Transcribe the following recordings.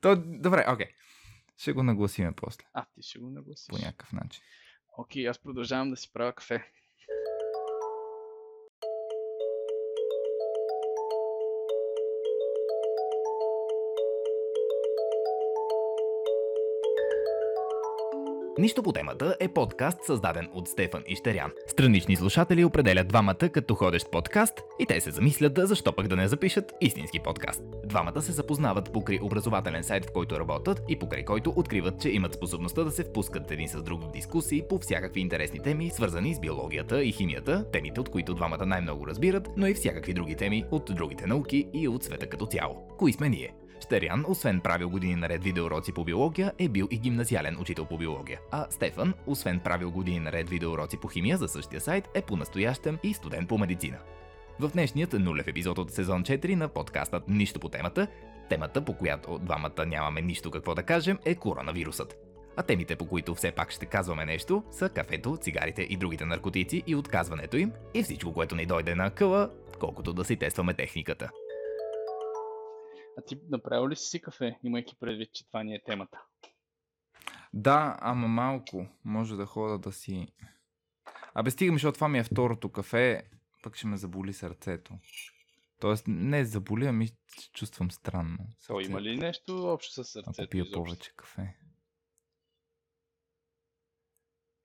То, добре, окей. Ще го нагласиме после, А, ти ще го нагласиш. по някакъв начин. Окей, аз продължавам да си правя кафе. Нищо по темата е подкаст, създаден от Стефан и Щерян. Странични слушатели определят двамата като ходещ подкаст и те се замислят защо пък да не запишат истински подкаст. Двамата се запознават покрай образователен сайт, в който работят и покрай който откриват, че имат способността да се впускат един с друг в дискусии по всякакви интересни теми, свързани с биологията и химията, темите от които двамата най-много разбират, но и всякакви други теми от другите науки и от света като цяло. Кои сме ние? Щерян, освен правил години наред видеоуроци по биология, е бил и гимназиален учител по биология. А Стефан, освен правил години наред видеоуроци по химия за същия сайт, е по-настоящем и студент по медицина. В днешният нулев епизод от сезон 4 на подкастът Нищо по темата, темата по която двамата нямаме нищо какво да кажем е коронавирусът. А темите, по които все пак ще казваме нещо, са кафето, цигарите и другите наркотици и отказването им и всичко, което ни дойде на къла, колкото да си тестваме техниката. А ти направил ли си си кафе, имайки предвид, че това ни е темата? Да, ама малко. Може да хода да си... Абе стигам, защото това ми е второто кафе, пък ще ме заболи сърцето. Тоест, не заболи, ами чувствам странно. То сърцето, има ли нещо общо с Ако сърцето? пия изобщо? повече кафе.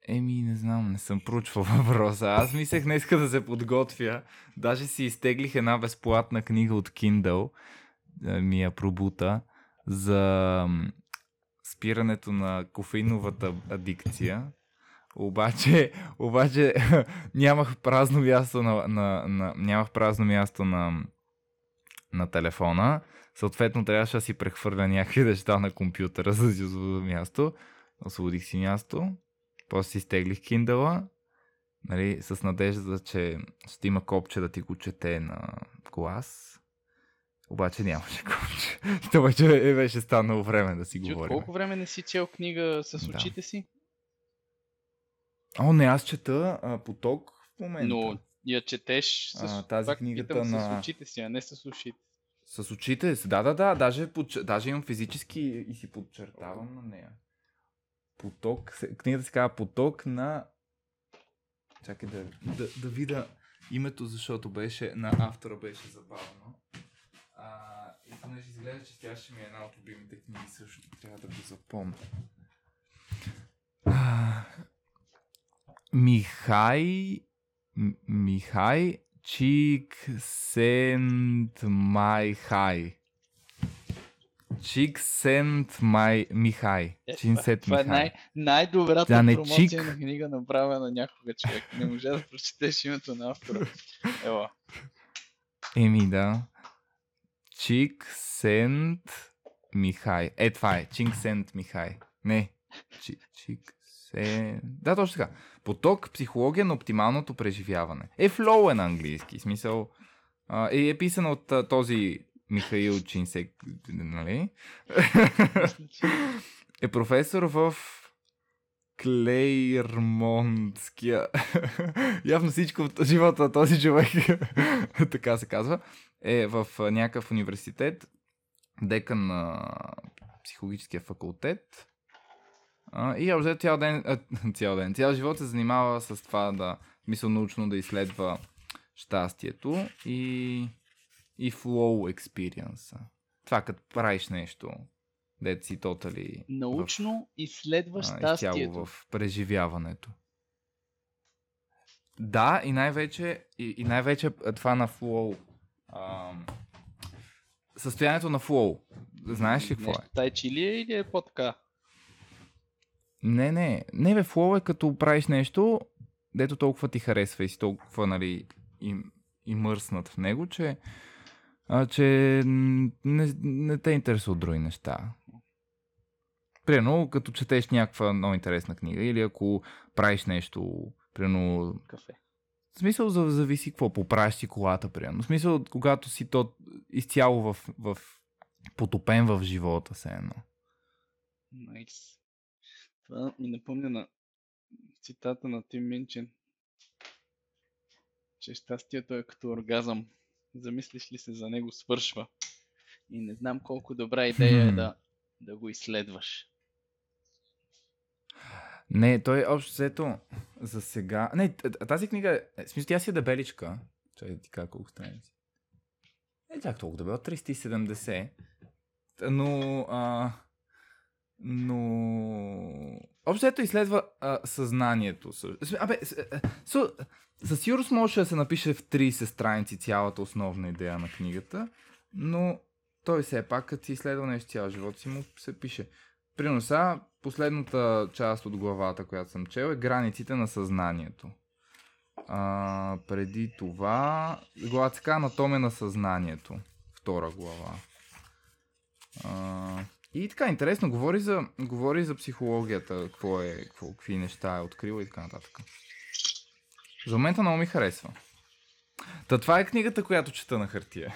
Еми, не знам, не съм проучвал въпроса. Аз мислех днеска да се подготвя. Даже си изтеглих една безплатна книга от Kindle, ми я пробута, за спирането на кофеиновата адикция. Обаче, обаче нямах празно място на, на, на, нямах празно място на, на телефона. Съответно, трябваше да си прехвърля някакви неща на компютъра, за да си освободя място. Освободих си място. После си изтеглих Kindle, нали, с надежда, че ще има копче да ти го чете на глас. Обаче нямаше копче. То вече е, беше станало време да си Ти говорим. колко време не си чел книга с Да. очите си? О, не, аз чета а, поток в момента. Но я четеш с... А, тази пак книгата питам, на- с очите си, а не с ушите. С очите си. Да, да, да. Даже, подч... даже имам физически и си подчертавам на нея. Поток. Книгата се казва Поток на... Чакай да, да, да видя името, защото беше на автора беше забавно. Понеже изглежда, че тя ще ми е една от любимите книги, също трябва да го запомня. А, Михай... М- Михай Чиксент Майхай. Чиксент Май Михай. Е, Чинсет Това е Михай. най- най-добрата Да, не промоция чик. на книга, направена някога човек. Не може да прочетеш името на автора. Ела. Еми да. Чиксент Михай. Е, това е. Чиксент Михай. Не. Чи- Чиксент... Да, точно така. Поток, психология на оптималното преживяване. Е, флоу е на английски. Смисъл... А, е, е писан от а, този Михаил Чинсек, нали? е професор в Клейрмонтския. Явно всичко в живота на този човек, така се казва, е в някакъв университет, декан на психологическия факултет. А, и общо цял ден, а, цял ден, цял живот се занимава с това да, мисъл научно да изследва щастието и, и flow experience. Това като правиш нещо, дет си тотали Научно изследва а, изцяло щастието. в преживяването. Да, и най-вече, и, и най-вече това на флоу. Състоянието на флоу. Знаеш ли какво е? Тай чили е или е по-така? Не, не. Не бе, флоу е като правиш нещо, дето толкова ти харесва и си толкова, нали, им, и мърснат в него, че, а, че не, не те интересуват други неща. Примерно, като четеш някаква много интересна книга или ако правиш нещо, примерно, Кафе. В смисъл за, зависи какво, поправиш си колата, примерно. В смисъл, когато си то изцяло в, в потопен в живота, се едно. Найс. Това ми напомня на цитата на Тим Минчен, че щастието е като оргазъм. Замислиш ли се за него, свършва. И не знам колко добра идея е да да го изследваш. Не, той общо взето за сега... Не, тази книга, е, в смисъл, тя си е дебеличка. Чай ти кажа колко страници. Не чак толкова дебел, 370. Но... А, но... Общо ето изследва а, съзнанието. Абе, съ, със сигурност може да се напише в 30 страници цялата основна идея на книгата, но той все пак, като си изследва нещо цял живот си му се пише. Приноса, последната част от главата, която съм чел, е границите на съзнанието. А, преди това, главата се Анатомия на съзнанието. Втора глава. А, и така, интересно, говори за, говори за психологията, какво е, какво, какви неща е открил и така нататък. За момента много ми харесва. Та това е книгата, която чета на хартия.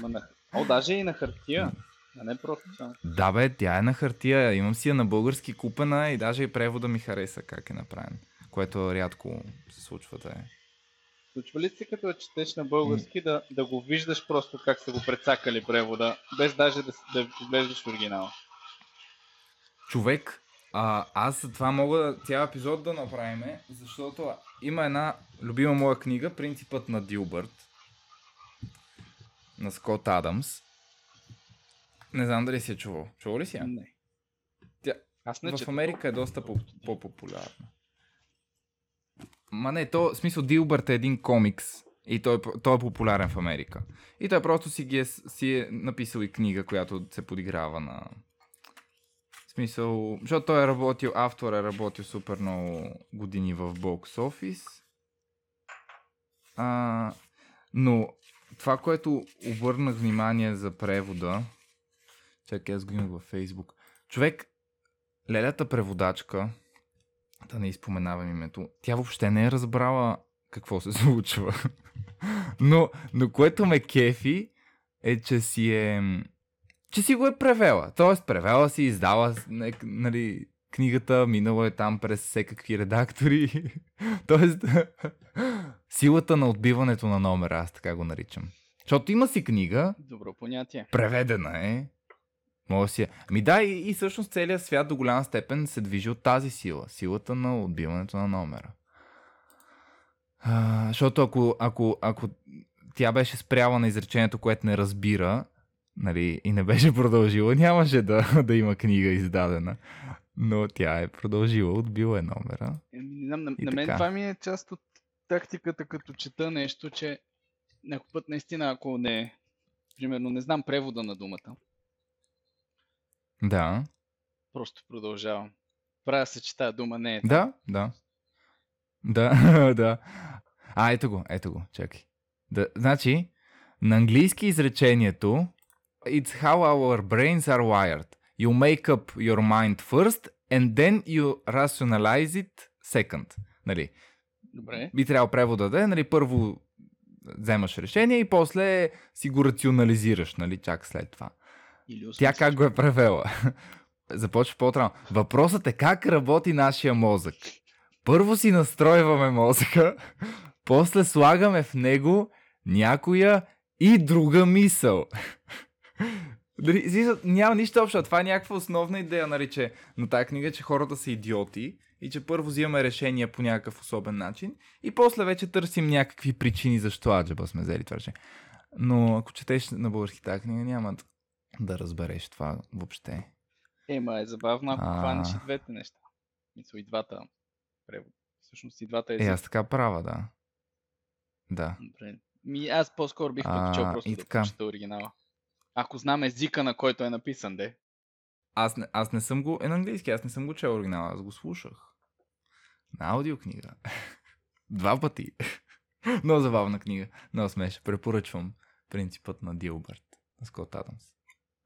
Ма на... О, даже и на хартия. А не просто само. Да бе, тя е на хартия. Имам си я на български купена и даже и превода ми хареса как е направен. Което рядко се случва да е. Случва ли си като четеш на български да, да го виждаш просто как са го прецакали превода, без даже да, да поглеждаш оригинала? Човек, а, аз за това мога цял епизод да направим, защото има една любима моя книга, Принципът на Дилбърт, на Скот Адамс. Не знам дали си е чувал. Чувал ли си я? Не. Тя Аз не в чета Америка е доста по- по-популярна. Ма не, то, в смисъл Дилбърт е един комикс и той, е той е популярен в Америка. И той просто си, ги е, си е написал и книга, която се подиграва на... В смисъл, защото той е работил, автор е работил супер много години в бокс офис. А, но това, което обърнах внимание за превода, чакай, аз го имах във Фейсбук. Човек, лелята преводачка, да не изпоменавам името, тя въобще не е разбрала какво се случва. но, но което ме кефи е, че си е... че си го е превела. Тоест, превела си, издала нали, книгата, минала е там през всекакви редактори. Тоест, силата на отбиването на номера, аз така го наричам. Защото има си книга, Добро понятие. преведена е. Може си. Ами да, и, и всъщност целият свят до голяма степен се движи от тази сила. Силата на отбиването на номера. А, защото ако, ако, ако тя беше спряла на изречението, което не разбира, нали, и не беше продължила, нямаше да, да има книга издадена. Но тя е продължила, отбила е номера. Еми, на, И на мен така. това ми е част от тактиката, като чета нещо, че някой път наистина, ако не, примерно, не знам превода на думата, Да, просто продължавам. Правя се, че тази дума не е. да, да. Да, да. А, ето го, ето го, чакай. Да, значи, на английски изречението It's how our brains are wired. You make up your mind first and then you rationalize it second. Нали, Добре. би трябвало превода да е, нали, първо вземаш решение и после си го рационализираш, нали, чак след това. Или Тя как го е превела? Започва по-трудно. Въпросът е как работи нашия мозък. Първо си настройваме мозъка, после слагаме в него някоя и друга мисъл. Няма нищо общо. Това е някаква основна идея, нали, че на тази книга, е, че хората са идиоти и че първо взимаме решения по някакъв особен начин и после вече търсим някакви причини защо аджаба сме взели това решение. Но ако четеш на български тази книга, няма да- разбереш това въобще. Ема е забавно, ако А. хванеш и двете неща. Мисля, и двата превода. Всъщност и двата Е, езика. аз така правя, да. Да. Добре. Ми, аз по-скоро бих предпочел просто и да така. прочета оригинала. Ако знам езика, на който е написан, де. Аз не, аз не съм го... Е на английски, аз не съм го чел оригинал, аз го слушах. На аудиокнига. Два пъти. Много забавна книга. Много смешна. Препоръчвам принципът на Дилбърт. На Скот Адамс.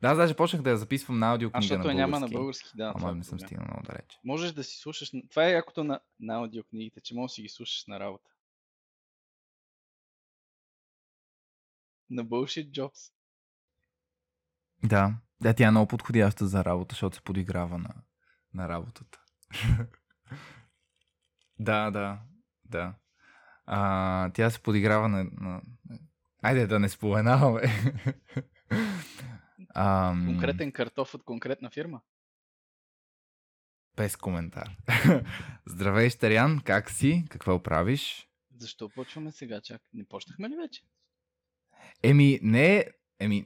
Да, аз даже почнах да я записвам на А, аудиокнига защото на български. няма на български, да. Ама е не съм стигнал много далеч. Можеш да си слушаш... Това е якото на, на аудиокнигите, че можеш да си ги слушаш на работа. На Bullshit Jobs. Да. Да, тя е много подходяща за работа, защото се подиграва на, на работата. да, да, да. А, тя се подиграва на, на... Айде да не споменаваме. Ам, Конкретен картоф от конкретна фирма. Без коментар. Здравей, Штариан, как си? Какво правиш? Защо почваме сега чак? Не почнахме ли вече? Еми, не, еми,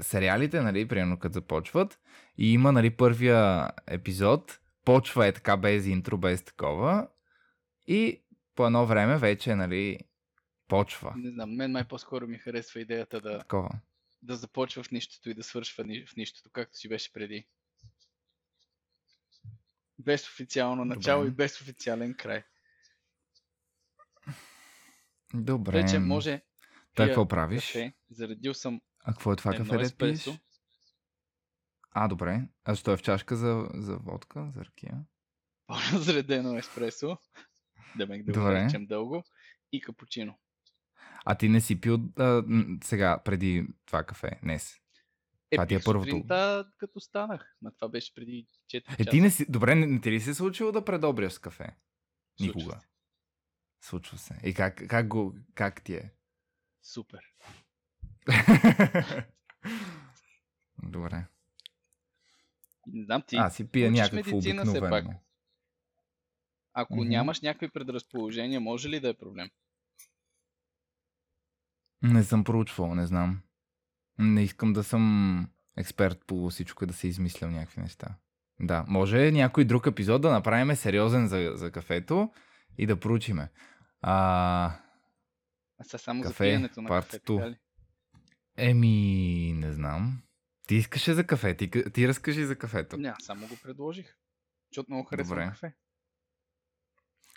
сериалите, нали, примерно като започват и има, нали, първия епизод, почва е така без интро, без такова и по едно време вече, нали, почва. Не знам, мен май по-скоро ми харесва идеята да, Такова. Да започва в нищото и да свършва в нищото, както си беше преди. Без официално начало Добре. и без официален край. Добре. Вече може Та, какво правиш? кафе. Заредил съм А какво е това кафе, да пиеш? А, добре. А що е в чашка за, за водка, за ракия? по-разредено еспресо, да ме да го наречем дълго, и капучино. А ти не си пил а, сега, преди това кафе, днес? Е, Това ти е първото. сутринта, като станах. Ма това беше преди 4 Е, часа. ти не си... Добре, не, не ти ли се е случило да предобряш с кафе? Случва Никога. се. Случва се. И как, как, го, как ти е? Супер. Добре. Не знам ти. Аз си пия някакво медицина все обикновено. пак. Ако Мгм. нямаш някакви предразположения, може ли да е проблем? Не съм проучвал, не знам. Не искам да съм експерт по всичко и да се измислям някакви неща. Да, може някой друг епизод да направим сериозен за, за кафето и да проучиме. А, А сега само за Кафе, пиенето на part кафе, two. така ли? еми, не знам. Ти искаше за кафе, ти, ти разкажи за кафето. Не, само го предложих. Защото много харесвам Добре. кафе.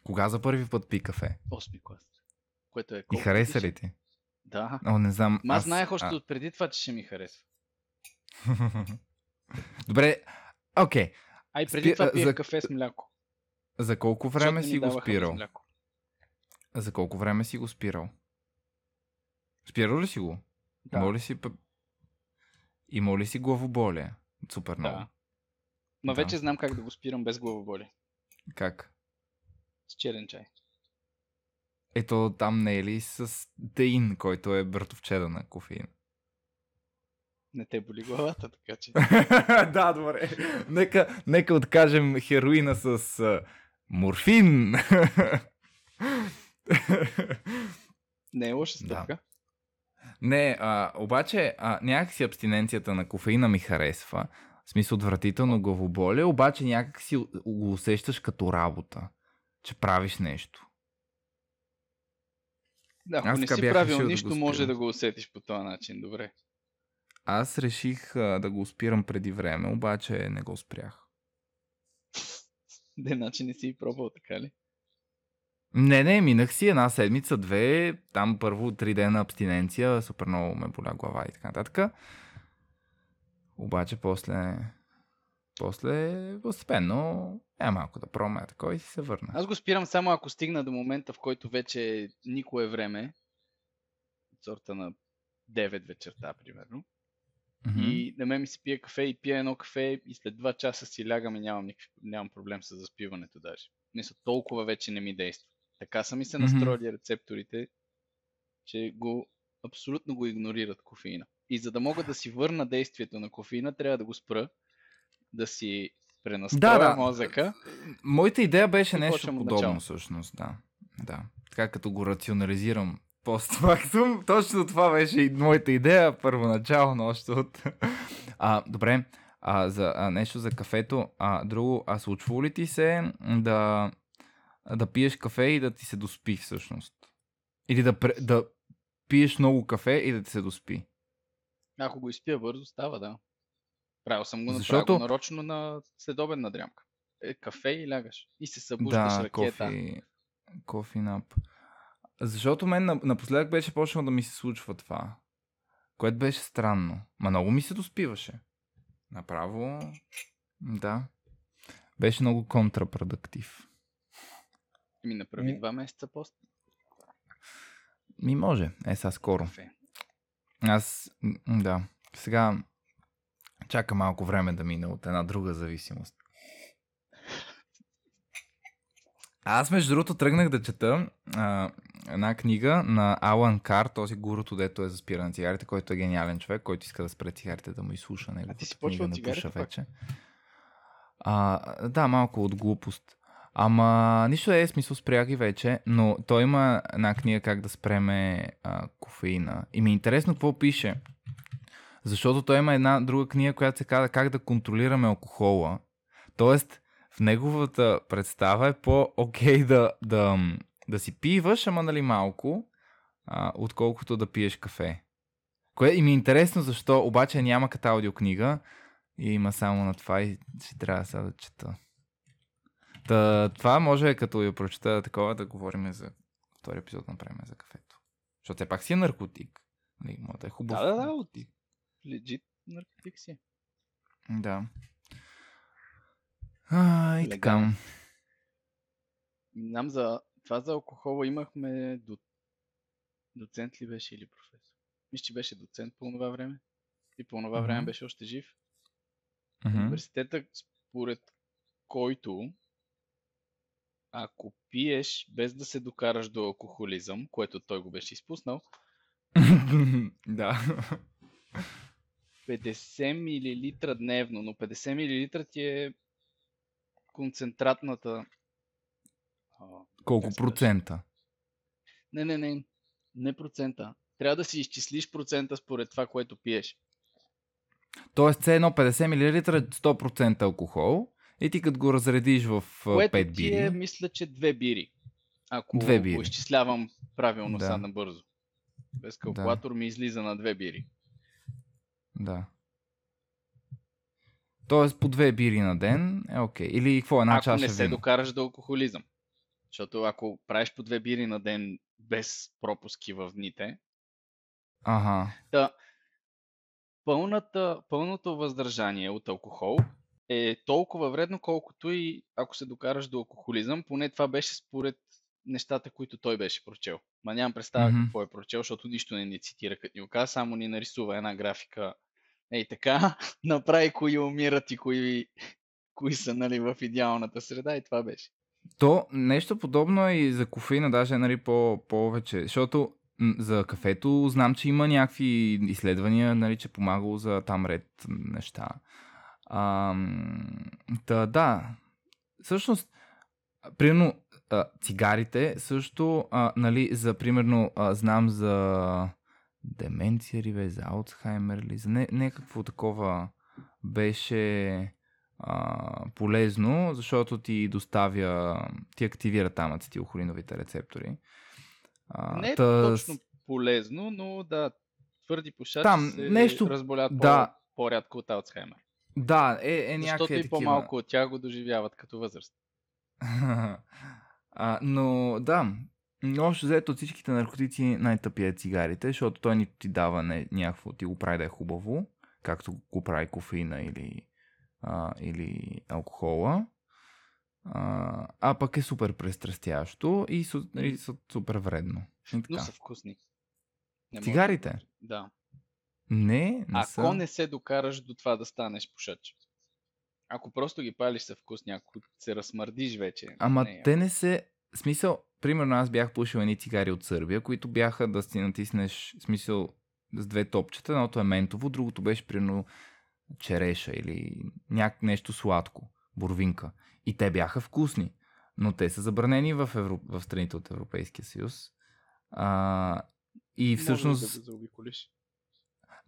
Кога за първи път пи кафе? Осми клас. Което е И колко хареса годишен? ли ти? Да. О, не знам. Ма аз знаех още от преди това, че ще ми харесва. Добре, окей. А и преди Спи- това а, пиех за- кафе с мляко. За колко време си го спирал? За колко време си го спирал? Спирал ли си го? Да. Имал ли си... Имал ли си главоболие? Супер много. Да. Ма Да. вече знам как да го спирам без главоболи. Как? С черен чай. Ето там не е ли с теин, който е братовчеда на кофеин? Не те боли главата, така че. да, добре. Нека, нека откажем хероина с а, морфин. Не е лоша Да. стъпка. Не, а, обаче а, някакси абстиненцията на кофеина ми харесва. В смисъл отвратително главоболие, обаче някак си го усещаш като работа. Че правиш нещо. Да, ако Аз не си правил да нищо, го може да го усетиш по този начин. Добре. Аз реших а, да го спирам преди време, обаче не го спрях. Де, значи не си и пробвал, така ли? Не, не, минах си една седмица, две, там първо три дена абстиненция, супер много ме боля глава и така нататък. Обаче после, после постепенно е малко да пробваме такова и си се върна. Аз го спирам само ако стигна до момента, в който вече никое време, от сорта на 9 вечерта, примерно, Мгм. и на мен ми се пие кафе и пия едно кафе и след 2 часа си лягам и нямам, никакви, нямам проблем с заспиването даже. Мисля, толкова вече не ми действа. Така са ми се настроили рецепторите, че го абсолютно го игнорират кофеина. И за да мога да си върна действието на кофеина, трябва да го спра, да си пренастроя Да, да. мозъка. Моята идея беше нещо подобно начало. всъщност, да. да. Така като го рационализирам постфактум, точно това беше и моята идея първоначално още от... А, добре, а, за а, нещо за кафето. А, друго, а случва ли ти се да, да пиеш кафе и да ти се доспи всъщност? Или да, да пиеш много кафе и да ти се доспи? Ако го изпия бързо, става, да. Правил съм го, Защото- Защото... го нарочно на следобедна дрямка. Е, кафе и лягаш. И се събуждаш да, ракета. кофи, кофи нап. Защото мен на- напоследък беше почнало да ми се случва това. Което беше странно. Ма много ми се доспиваше. Направо, да. Беше много контрапродуктив. Ми направи два месеца пост. Ми може. Е, сега скоро. Кафе. Аз, да. Сега чака малко време да мине от една друга зависимост. Аз между другото тръгнах да чета а, една книга на Алан Кар, този гурото, дето е за спиране на цигарите, който е гениален човек, който иска да спре цигарите, да му изслуша него. А ти си почвал цигарите пак? вече. А, да, малко от глупост. Ама нищо е смисъл спря ги вече, но той има една книга как да спреме а, кофеина. И ми е интересно какво пише. Защото той има една друга книга, която се казва как да контролираме алкохола. Тоест, в неговата представа е по-окей да, да, да си пиваш, ама нали малко, а, отколкото да пиеш кафе. Кое и ми е интересно защо, обаче няма като аудиокнига и има само на това и си трябва сега да чета. Та, това може като я прочета такова да говорим за втори епизод направим за кафето. Защото все пак си е наркотик. Нали, може да е хубав. Да, да, да. Легит наркотик си. Да. А, и така. Нам за това за алкохола имахме до... доцент ли беше или професор? Мисля, че беше доцент по това време. И по това mm-hmm. време беше още жив. Mm-hmm. Университета, според който ако пиеш без да се докараш до алкохолизъм, което той го беше изпуснал, да. 50 мл дневно, но 50 мл ти е концентратната. Колко процента? Не, не, не. Не процента. Трябва да си изчислиш процента според това, което пиеш. Тоест, все едно 50 мл е 100% алкохол и ти като го разредиш в което 5 бири. Е, мисля, че две бири. Ако две бири. го изчислявам правилно да. сега набързо. Без калкулатор да. ми излиза на две бири. Да. Тоест по две бири на ден е окей. Okay. Или какво една ако чаша не се вино? докараш до алкохолизъм. Защото ако правиш по две бири на ден без пропуски в дните, ага. да, пълната, пълното въздържание от алкохол е толкова вредно, колкото и ако се докараш до алкохолизъм. Поне това беше според нещата, които той беше прочел. Ма нямам представа mm-hmm. какво е прочел, защото нищо не ни цитира като ни оказа, само ни нарисува една графика. Ей така, направи кои умират и кои, кои са нали, в идеалната среда и това беше. То нещо подобно е и за кофеина, даже нали, по- повече, защото за кафето знам, че има някакви изследвания, нали, че помагало за там ред неща. А, да, да. Всъщност, примерно, цигарите също, а, нали, за примерно, а, знам за деменция ли бе, за Алцхаймер ли, за не, някакво такова беше а, полезно, защото ти доставя, ти активира там ацетилхолиновите рецептори. А, не е тъс... точно полезно, но да, твърди пушачи там, се нещо... разболят да. по-рядко от Алцхаймер. Да, е, е някакви Защото и по-малко от тях го доживяват като възраст. а, но да, общо взето от всичките наркотици най-тъпия е цигарите, защото той ни ти дава не, някакво, ти го прави да е хубаво, както го прави кофеина или, а, или алкохола. А, а пък е супер престрастящо и, су, и супер вредно. И Но са вкусни. Не Цигарите? Да. Не, не Ако са. не се докараш до това да станеш пушач. Ако просто ги палиш са вкусни, ако се размърдиш вече. Ама не, те не се... Смисъл, примерно аз бях пушил едни цигари от Сърбия, които бяха да си натиснеш, смисъл, с две топчета. Едното е ментово, другото беше примерно череша или няк... нещо сладко, борвинка. И те бяха вкусни. Но те са забранени в, Евро... в страните от Европейския съюз. А, и всъщност... Може да заобиколиш.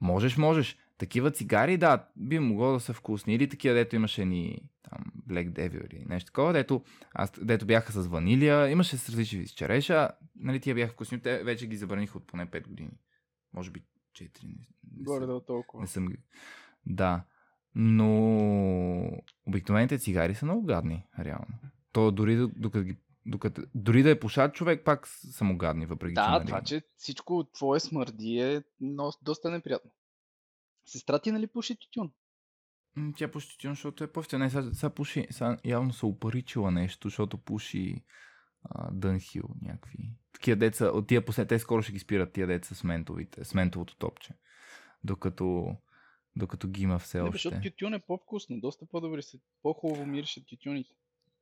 Можеш, можеш. Такива цигари, да, би могло да са вкусни. Или такива, дето имаше ни там Black Devil или нещо такова, дето, аз, дето бяха с ванилия, имаше с различни с череша, нали тия бяха вкусни, те вече ги забраних от поне 5 години. Може би 4. Не, не Горе да толкова. Не съм ги. Да. Но обикновените цигари са много гадни, реално. То дори докато ги докато, дори да е пушат човек, пак са му гадни, въпреки да, че... Да, това, че всичко твое смърди е но, доста неприятно. Сестра ти нали пуши тютюн? Тя пуши тютюн, защото е по Не, сега, сега пуши, сега явно се опаричила нещо, защото пуши Дънхил някакви. Такива деца, от тия после, те скоро ще ги спират тия деца с ментовите, с ментовото топче. Докато, докато ги има все Не, още. Защото тютюн е по-вкусно, доста по-добре се, по-хубаво мирише тютюните.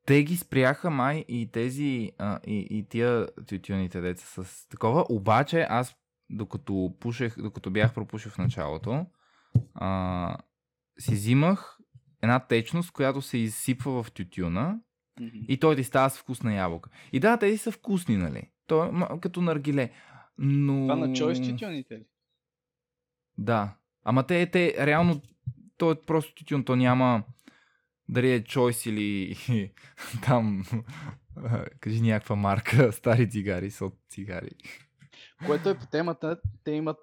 те ги спряха май и тези а, и, и тия тютюните деца с такова, обаче аз докато пушех, докато бях пропушил в началото, а, си взимах една течност, която се изсипва в тютюна Мгм. и той ти става с вкусна ябълка. И да, тези са вкусни, нали? То е като наргиле. Но... Това на чой с тютюните ли? Да. Ама те, те реално, то е просто тютюн, то няма дали е Choice или там, кажи някаква марка, стари цигари, сот цигари. Което е по темата, те имат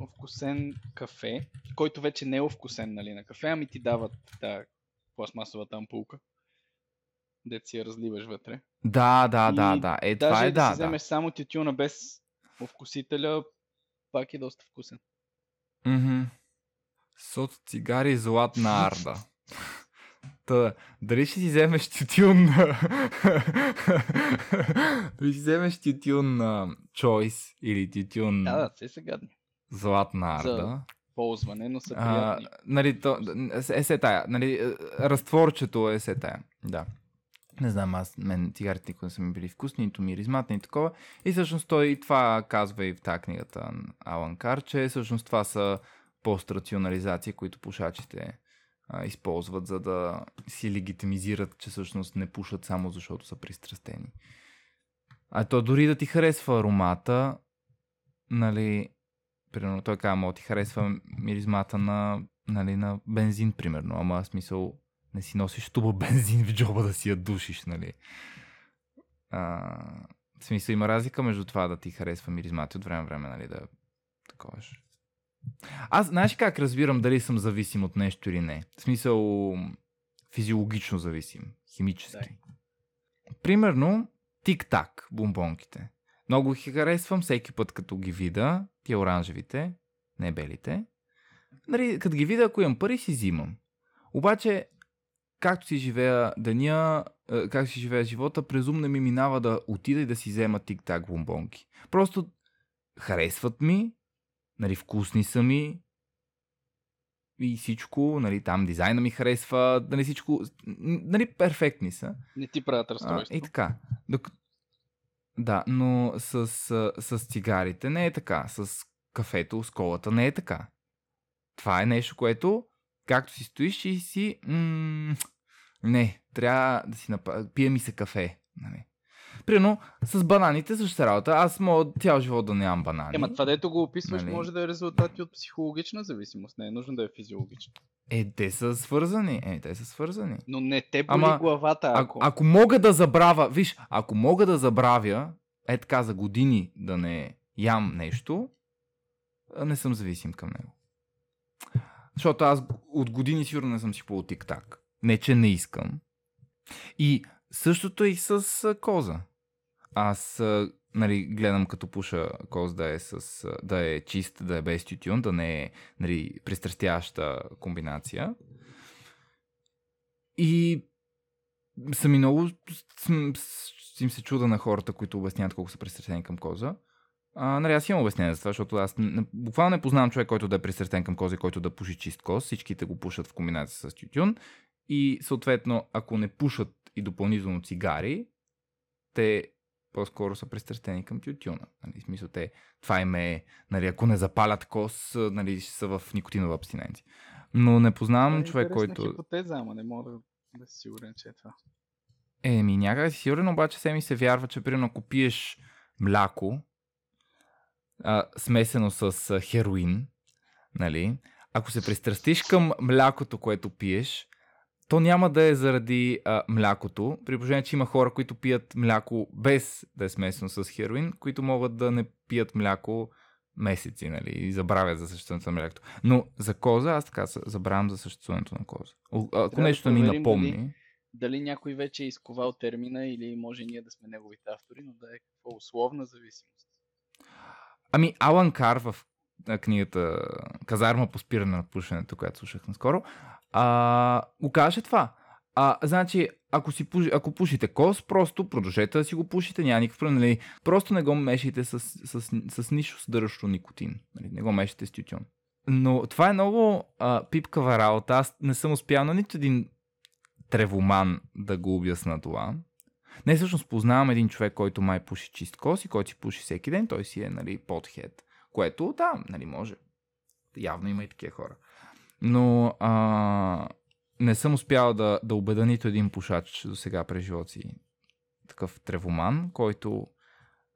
овкусен кафе, който вече не е овкусен нали, на кафе, ами ти дават тази пластмасовата ампулка, дето си я разливаш вътре. Да, да, И да, да. Е, това е да, да, си да. вземеш само тютюна без овкусителя, пак е доста вкусен. Мгм. Сот цигари златна арда. Та, дали ще си вземеш тютюн на... дали ще си вземеш тютюн на Choice или тютюн Да, да, те са гадни. Златна За арда. Ползване, но са А, приятни. нали, то, е се тая. Нали, е, разтворчето е се тая. Да. Не знам, аз, мен цигарите никога не са ми били вкусни, нито миризматни и такова. И всъщност той и това казва и в тази книгата Алан Кар, че всъщност това са пострационализации, които пушачите а, използват, за да си легитимизират, че всъщност не пушат само защото са пристрастени. А то дори да ти харесва аромата, нали, примерно той казва, мога ти харесва миризмата на, нали, на бензин, примерно, ама в смисъл не си носиш туба бензин в джоба да си я душиш, нали. А, в смисъл има разлика между това да ти харесва миризмата от време на време, нали, да таковаш. Аз, знаеш как разбирам дали съм зависим от нещо или не? В смисъл физиологично зависим, химически. Дай. Примерно, тик-так, бомбонките. Много ги харесвам всеки път, като ги видя, тия оранжевите, не белите. Нали, като ги видя, ако имам пари, си взимам. Обаче, както си живея деня, е, как си живея живота, през ум не ми минава да отида и да си взема тик-так бомбонки. Просто харесват ми, нали, вкусни са ми и всичко, нали, там дизайна ми харесва, нали, всичко, нали, перфектни са. Не ти правят А, разстройство. и така. Док... Да, но с, с, с цигарите не е така. С кафето, с колата не е така. Това е нещо, което, както си стоиш и си... М- не, трябва да си направя... Пие ми се кафе. Нали. Примерно, с бананите същата работа. Аз мога цял живот да нямам банани. Ема това, дето го описваш, Нали? може да е резултат и от психологична зависимост. Не е нужно да е физиологична. Е, те са свързани. Е, те са свързани. Но не те боли Ама, главата, Ако, ако... ако мога да забравя, виж, ако мога да забравя, е така за години да не ям нещо, а, не съм зависим към него. Защото аз от години сигурно не съм си по тик-так. Не, че не искам. И същото е и с а, коза. Аз нали, гледам като пуша коз да е, с, да е чист, да е без тютюн, да не е нали, пристрастяща комбинация. И съм и много им се чуда на хората, които обясняват колко са пристрастени към коза. А, нали, аз имам обяснение за това, защото аз буквално не познавам човек, който да е пристрастен към коза и който да пуши чист коз. Всичките го пушат в комбинация с тютюн. И съответно, ако не пушат и допълнително цигари, те по-скоро са пристрастени към тютюна. Нали, смисъл те, това им е, нали, ако не запалят кос, нали, ще са в никотинова абстиненция. Но не познавам е човек, който... хипотеза, ама не мога да, да си сигурен, че е това. Еми, някак си сигурен, обаче се ми се вярва, че примерно ако пиеш мляко, а, смесено с а, хероин, нали, ако се пристрастиш към млякото, което пиеш, то няма да е заради а, млякото, при положение, че има хора, които пият мляко без да е смесено с хероин, които могат да не пият мляко месеци, нали, и забравят за съществуването на млякото. Но за коза, аз така забравям за съществуването на коза. Ако да нещо не ми напомни... дали- Дали някой вече е изковал термина или може ние да сме неговите автори, но да е какво условна зависимост. Ами, Алан Кар в книгата Казарма по спиране на пушенето, която слушах наскоро, а, го това. А, значи, ако, си, ако пушите кос, просто продължете да си го пушите, няма никакъв проблем. Нали? Просто не го мешайте с, с, с, с нищо съдържащо никотин. Нали? Не го мешайте с тютюн. Но това е много а, пипкава работа. Аз не съм успял на нито един тревоман да го обясна това. Не, всъщност познавам един човек, който май пуши чист кос и който си пуши всеки ден. Той си е, нали, подхед. Което, да, нали, може. Явно има и такива хора. Но а, не съм успял да, да убеда нито един пушач до сега през живота си. Такъв тревоман, който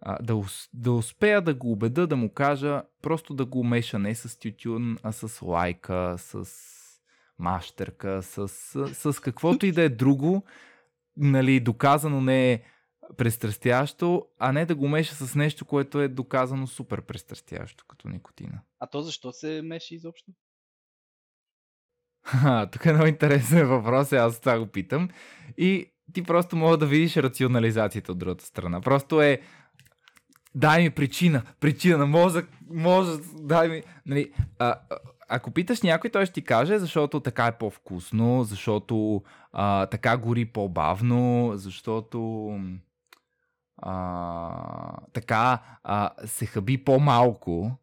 а, да, да успея да го убеда, да му кажа, просто да го меша не с тютюн, а с лайка, с мащерка, с, с, с каквото и да е друго, нали, доказано не е престрастящо, а не да го меша с нещо, което е доказано супер престрастящо, като никотина. А то защо се меши изобщо? Тук е много интересен въпрос, аз това го питам. И ти просто мога да видиш рационализацията от другата страна. Просто е, дай ми причина, причина на мозък, може, дай ми... Нали, а, ако питаш някой, той ще ти каже, защото така е по-вкусно, защото а, така гори по-бавно, защото а, така а, се хаби по-малко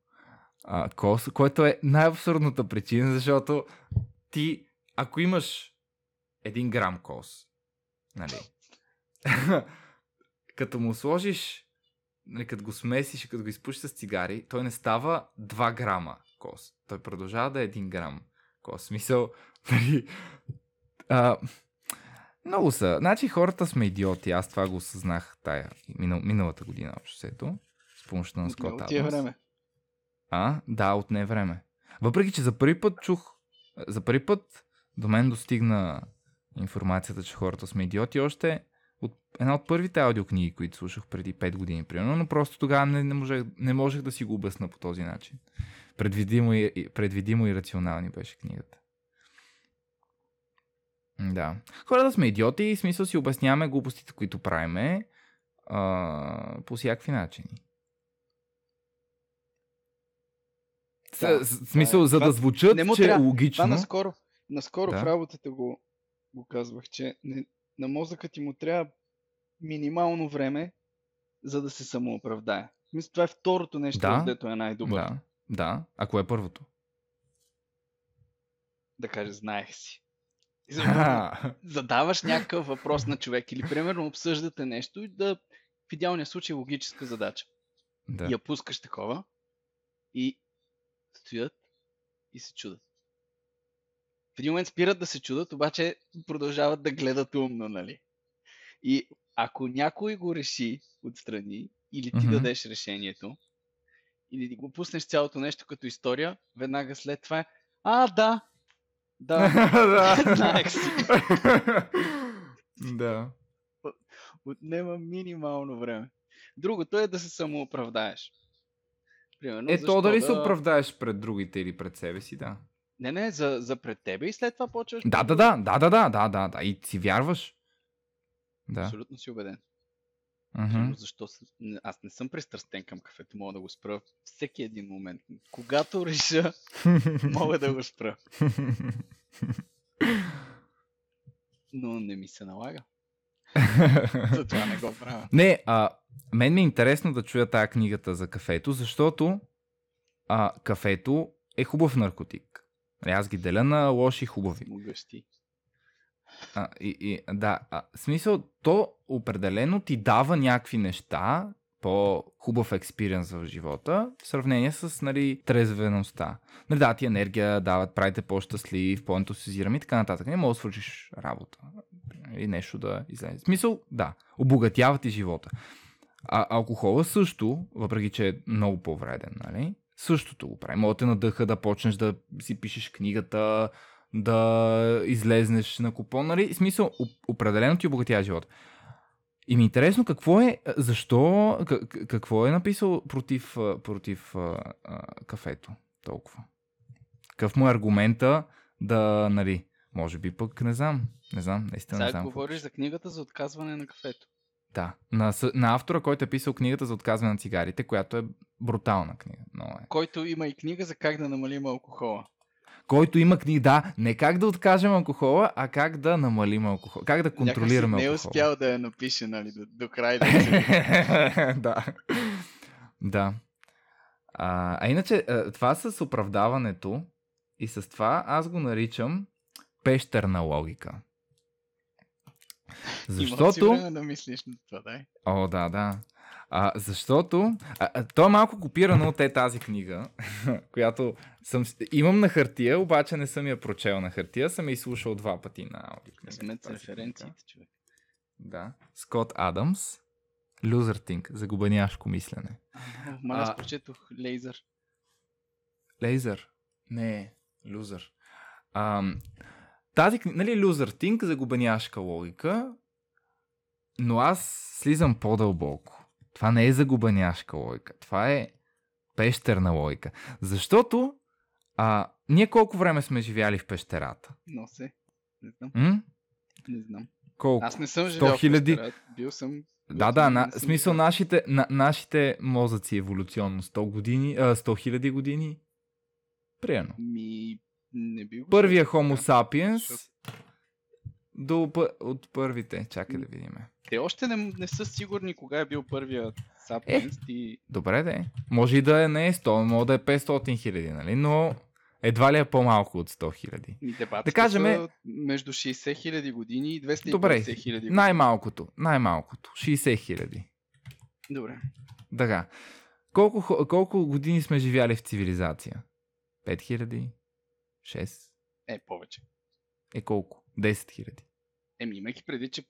а, кос, което е най-абсурдната причина, защото ти, ако имаш един грам кос, нали, като му сложиш, нали, като го смесиш и като го изпушиш с цигари, той не става 2 грама кос. Той продължава да е 1 грам кос. Смисъл, нали, а, много са. Значи хората сме идиоти. Аз това го осъзнах тая минал, миналата година общо сето. С помощта на Скот От тия време. А, да, от не време. Въпреки, че за първи път чух, за първи път до мен достигна информацията, че хората сме идиоти още от една от първите аудиокниги, които слушах преди 5 години, примерно, но просто тогава не, не, можех, не можех да си го обясна по този начин. Предвидимо и, предвидимо и рационални беше книгата. Да. Хората сме идиоти и смисъл си обясняваме глупостите, които правиме по всякакви начини. Да, С, смисъл, е, за да звучат, не че е трябва. е логично. Това наскоро, наскоро да. в работата го, го казвах, че не, на мозъка ти му трябва минимално време, за да се самооправдае. Мисля, това е второто нещо, да, където е най-добър. Да, да. А кое е първото? Да каже, знаех си. задаваш някакъв въпрос на човек или примерно обсъждате нещо и да в идеалния случай логическа задача. Да. И я пускаш такова и стоят и се чудат. В един момент спират да се чудат, обаче продължават да гледат умно, нали? И ако някой го реши отстрани, или ти mm-hmm. дадеш решението, или го пуснеш цялото нещо като история, веднага след това е А, да, да, знаех си. да. Отнема минимално време. Другото е да се самооправдаеш. Примерно, е, то дали да... се оправдаеш пред другите или пред себе си, да. Не, не, за, за пред тебе и след това почваш. Да, да, да, да, да, да, да, да, да. И си вярваш. Да. Абсолютно си убеден. Uh-huh. Защо аз не съм пристрастен към кафето, мога да го спра всеки един момент. Когато реша, мога да го спра. Но не ми се налага. Затова не го правя. Не, а, мен ми е интересно да чуя тази книгата за кафето, защото а, кафето е хубав наркотик. Нали, аз ги деля на лоши и хубави. Могъщи. А, и, и, да, а, смисъл, то определено ти дава някакви неща, по-хубав експириенс в живота, в сравнение с нали, трезвеността. Нали, да, ти енергия дават, правите по-щастлив, по-ентусизирам и така нататък. Не можеш да свършиш работа. Или нещо да излезе. Смисъл, да, обогатява ти живота. А алкохола също, въпреки че е много по-вреден, нали? Същото го прави. Може да надъха да почнеш да си пишеш книгата, да излезнеш на купон, нали? В смисъл, определено ти обогатява живота. И ми е интересно какво е, защо, какво е написал против, против а, а, кафето толкова? Какъв му е аргумента да, нали, може би пък, не знам, не знам, наистина Сега не знам. говориш за книгата за отказване на кафето. Да, на, на автора, който е писал книгата за отказване на цигарите, която е брутална книга. Но е. Който има и книга за как да намалим алкохола който има книги, да, не как да откажем алкохола, а как да намалим алкохол. Как да контролираме не е успял да я напише, нали, до, до край. да. да. А, а иначе, това с оправдаването и с това аз го наричам пещерна логика. Защото... Има да мислиш на това, дай. О, да, да. А, защото а, а, то е малко копирано от е тази книга, която съм, имам на хартия, обаче не съм я прочел на хартия, съм я изслушал два пъти на аудиокнига. Референциите, човек. Да. Скот Адамс, Люзъртинг, загубеняшко мислене. Ма аз прочетох Лейзър. Лейзър? Не, Люзър. Ам, тази книга, нали, Люзъртинг, загубеняшка логика, но аз слизам по-дълбоко. Това не е загубеняшка логика. Това е пещерна логика. Защото а, ние колко време сме живяли в пещерата? Но се. Не знам. М? Не знам. Колко? Аз не съм живял 100 000? в пещерата. Бил съм... Да, да, на, смисъл нашите, на, нашите мозъци еволюционно 100 години, а, 100 хиляди години. Приемно. Ми... Не би го Първия Homo sapiens защото до, от първите. Чакай да видим. Те още не, не са сигурни кога е бил първият Sapiens и Добре, де. Може и да е не е 100, може да е 500 хиляди, нали? Но едва ли е по-малко от 100 хиляди. Да кажем- между 60 хиляди години и 250 Добре, хиляди години. най-малкото, най-малкото. 60 хиляди. Добре. Така. Колко, колко години сме живяли в цивилизация? 5 хиляди? 6? Е, повече. Е колко? 10 хиляди. Еми, имайки преди, че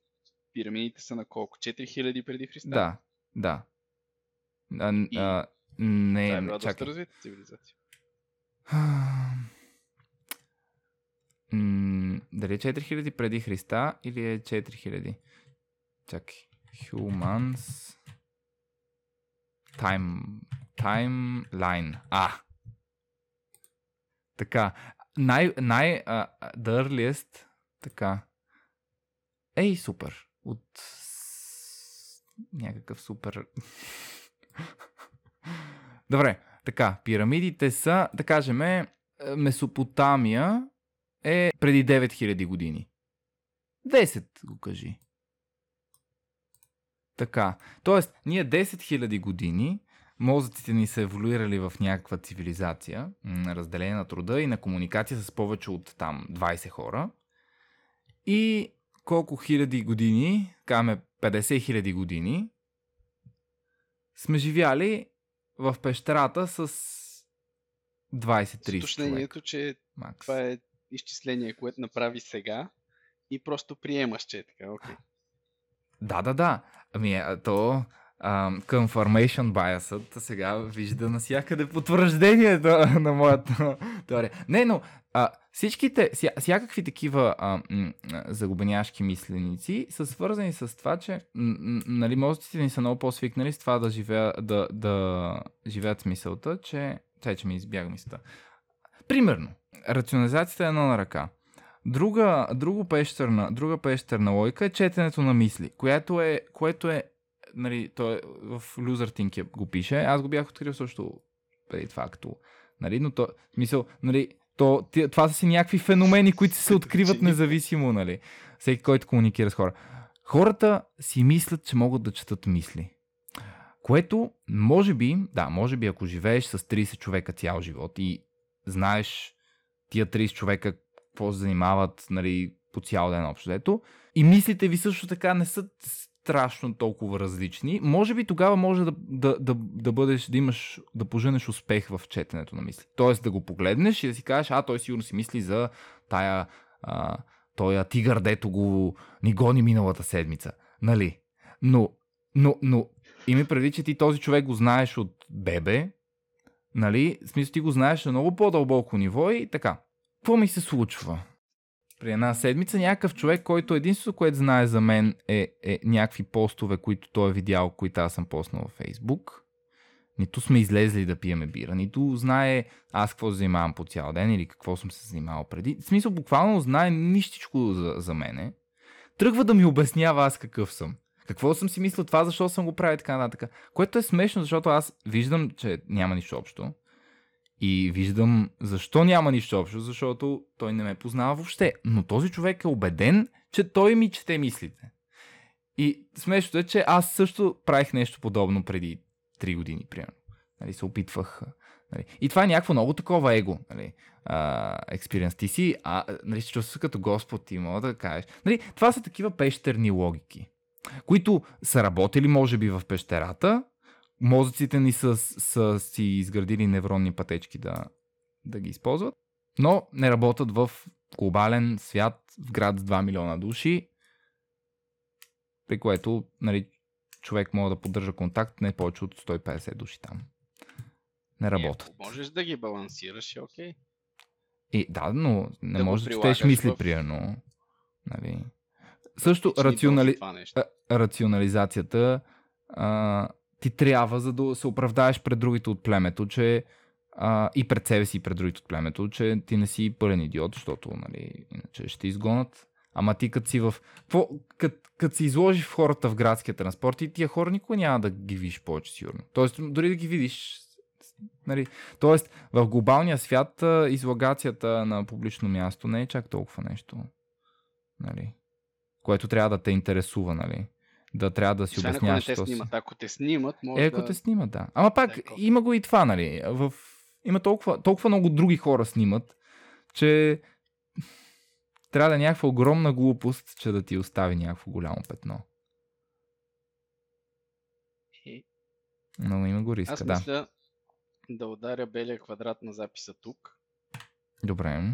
пирамидите са на колко? 4000 преди Христа? Да, да. А, И- а, не, Това е била доста развита цивилизация. М, дали е 4000 преди Христа или е 4000? Чакай. Humans. Time. Timeline. А. Така. Най, най, а, the earliest. Така. Ей, супер. От някакъв супер. Добре, така, пирамидите са, да кажем, е, Месопотамия е преди 9000 години. 10 го кажи. Така, т.е. ние 10 000 години мозъците ни са еволюирали в някаква цивилизация, м, разделение на труда и на комуникация с повече от там 20 хора. И колко хиляди години, казваме 50 хиляди години, сме живяли в пещерата с 20-30 човека. Уточнението, че Макс. това е изчисление, което направи сега и просто приемаш, че е така. Окей. Да, да, да. Ами, то confirmation biasът сега вижда навсякъде потвърждението на моята теория. Не, но а, всичките, ся, всякакви такива а, м, загубеняшки мисленици са свързани с това, че м, м, нали, мозъците ни са много по-свикнали с това да, живея, да, да живеят с мисълта, че... Чай, че ми избяга мисълта. Примерно, рационализацията е едно на ръка. Друга, друго пещерна, друга пещерна логика е четенето на мисли, което е, което е нали, той е, в Люзъртинг го пише, аз го бях открил също преди това, като, нали, но то, смисъл, нали, то, това са си някакви феномени, които се откриват независимо, нали, всеки, който комуникира с хора. Хората си мислят, че могат да четат мисли. Което, може би, да, може би, ако живееш с 30 човека цял живот и знаеш тия 30 човека какво се занимават, нали, по цял ден общо взето, и мислите ви също така не са страшно толкова различни, може би тогава може да, да, да, да бъдеш, да имаш, да поженеш успех в четенето на мисли. Тоест да го погледнеш и да си кажеш, а той сигурно си мисли за тая, а, тоя тигър, дето го ни гони миналата седмица. Нали? Но, но, но, има преди, че ти този човек го знаеш от бебе, нали? В смисъл ти го знаеш на много по-дълбоко ниво и така. Какво ми се случва? При една седмица някакъв човек, който единството, което знае за мен е, е някакви постове, които той е видял, които аз съм поснал във Фейсбук. Нито сме излезли да пиеме бира, нито знае аз какво се занимавам по цял ден или какво съм се занимавал преди. В смисъл, буквално знае нищичко за, за мене. Тръгва да ми обяснява аз какъв съм. Какво съм си мислил това, защо съм го правил и така нататък. Което е смешно, защото аз виждам, че няма нищо общо. И виждам защо няма нищо общо, защото той не ме познава въобще. Но този човек е убеден, че той ми чете мислите. И смешното е, че аз също правих нещо подобно преди 3 години, примерно. Нали, се опитвах Нали. И това е някакво много такова его. Нали. Експириенс. Ти си, а, нали, се чувстваш като Господ, ти мога да кажеш. Нали, това са такива пещерни логики, които са работили, може би, в пещерата. Мозъците ни са, са си изградили невронни пътечки да, да ги използват, но не работят в глобален свят, в град с 2 милиона души, при което нали, човек може да поддържа контакт не повече от 150 души там. Не работят. Е, можеш да ги балансираш, е окей. Okay. И, да, но не да можеш да четеш мисли, в... примерно. Нали. Също рационали... рационализацията а, ти трябва, за да се оправдаеш пред другите от племето, че а, и пред себе си и пред другите от племето, че ти не си пълен идиот, защото нали, иначе ще изгонат. Ама ти като си в... Като си изложи в хората в градския транспорт и тия хора никога няма да ги видиш повече сигурно. Тоест, дори да ги видиш, Нали, тоест, в глобалния свят излагацията на публично място не е чак толкова нещо. Нали, което трябва да те интересува, нали? Да трябва да си Сега, обясняваш. Ако не те снимат, ако те снимат, може е, ако да... те снимат, да. Ама пак, Леко. има го и това, нали? В... Има толкова, толкова много други хора снимат, че трябва да е някаква огромна глупост, че да ти остави някакво голямо петно. Но има го риска, Аз да. мисля, да ударя белия квадрат на записа тук. Добре.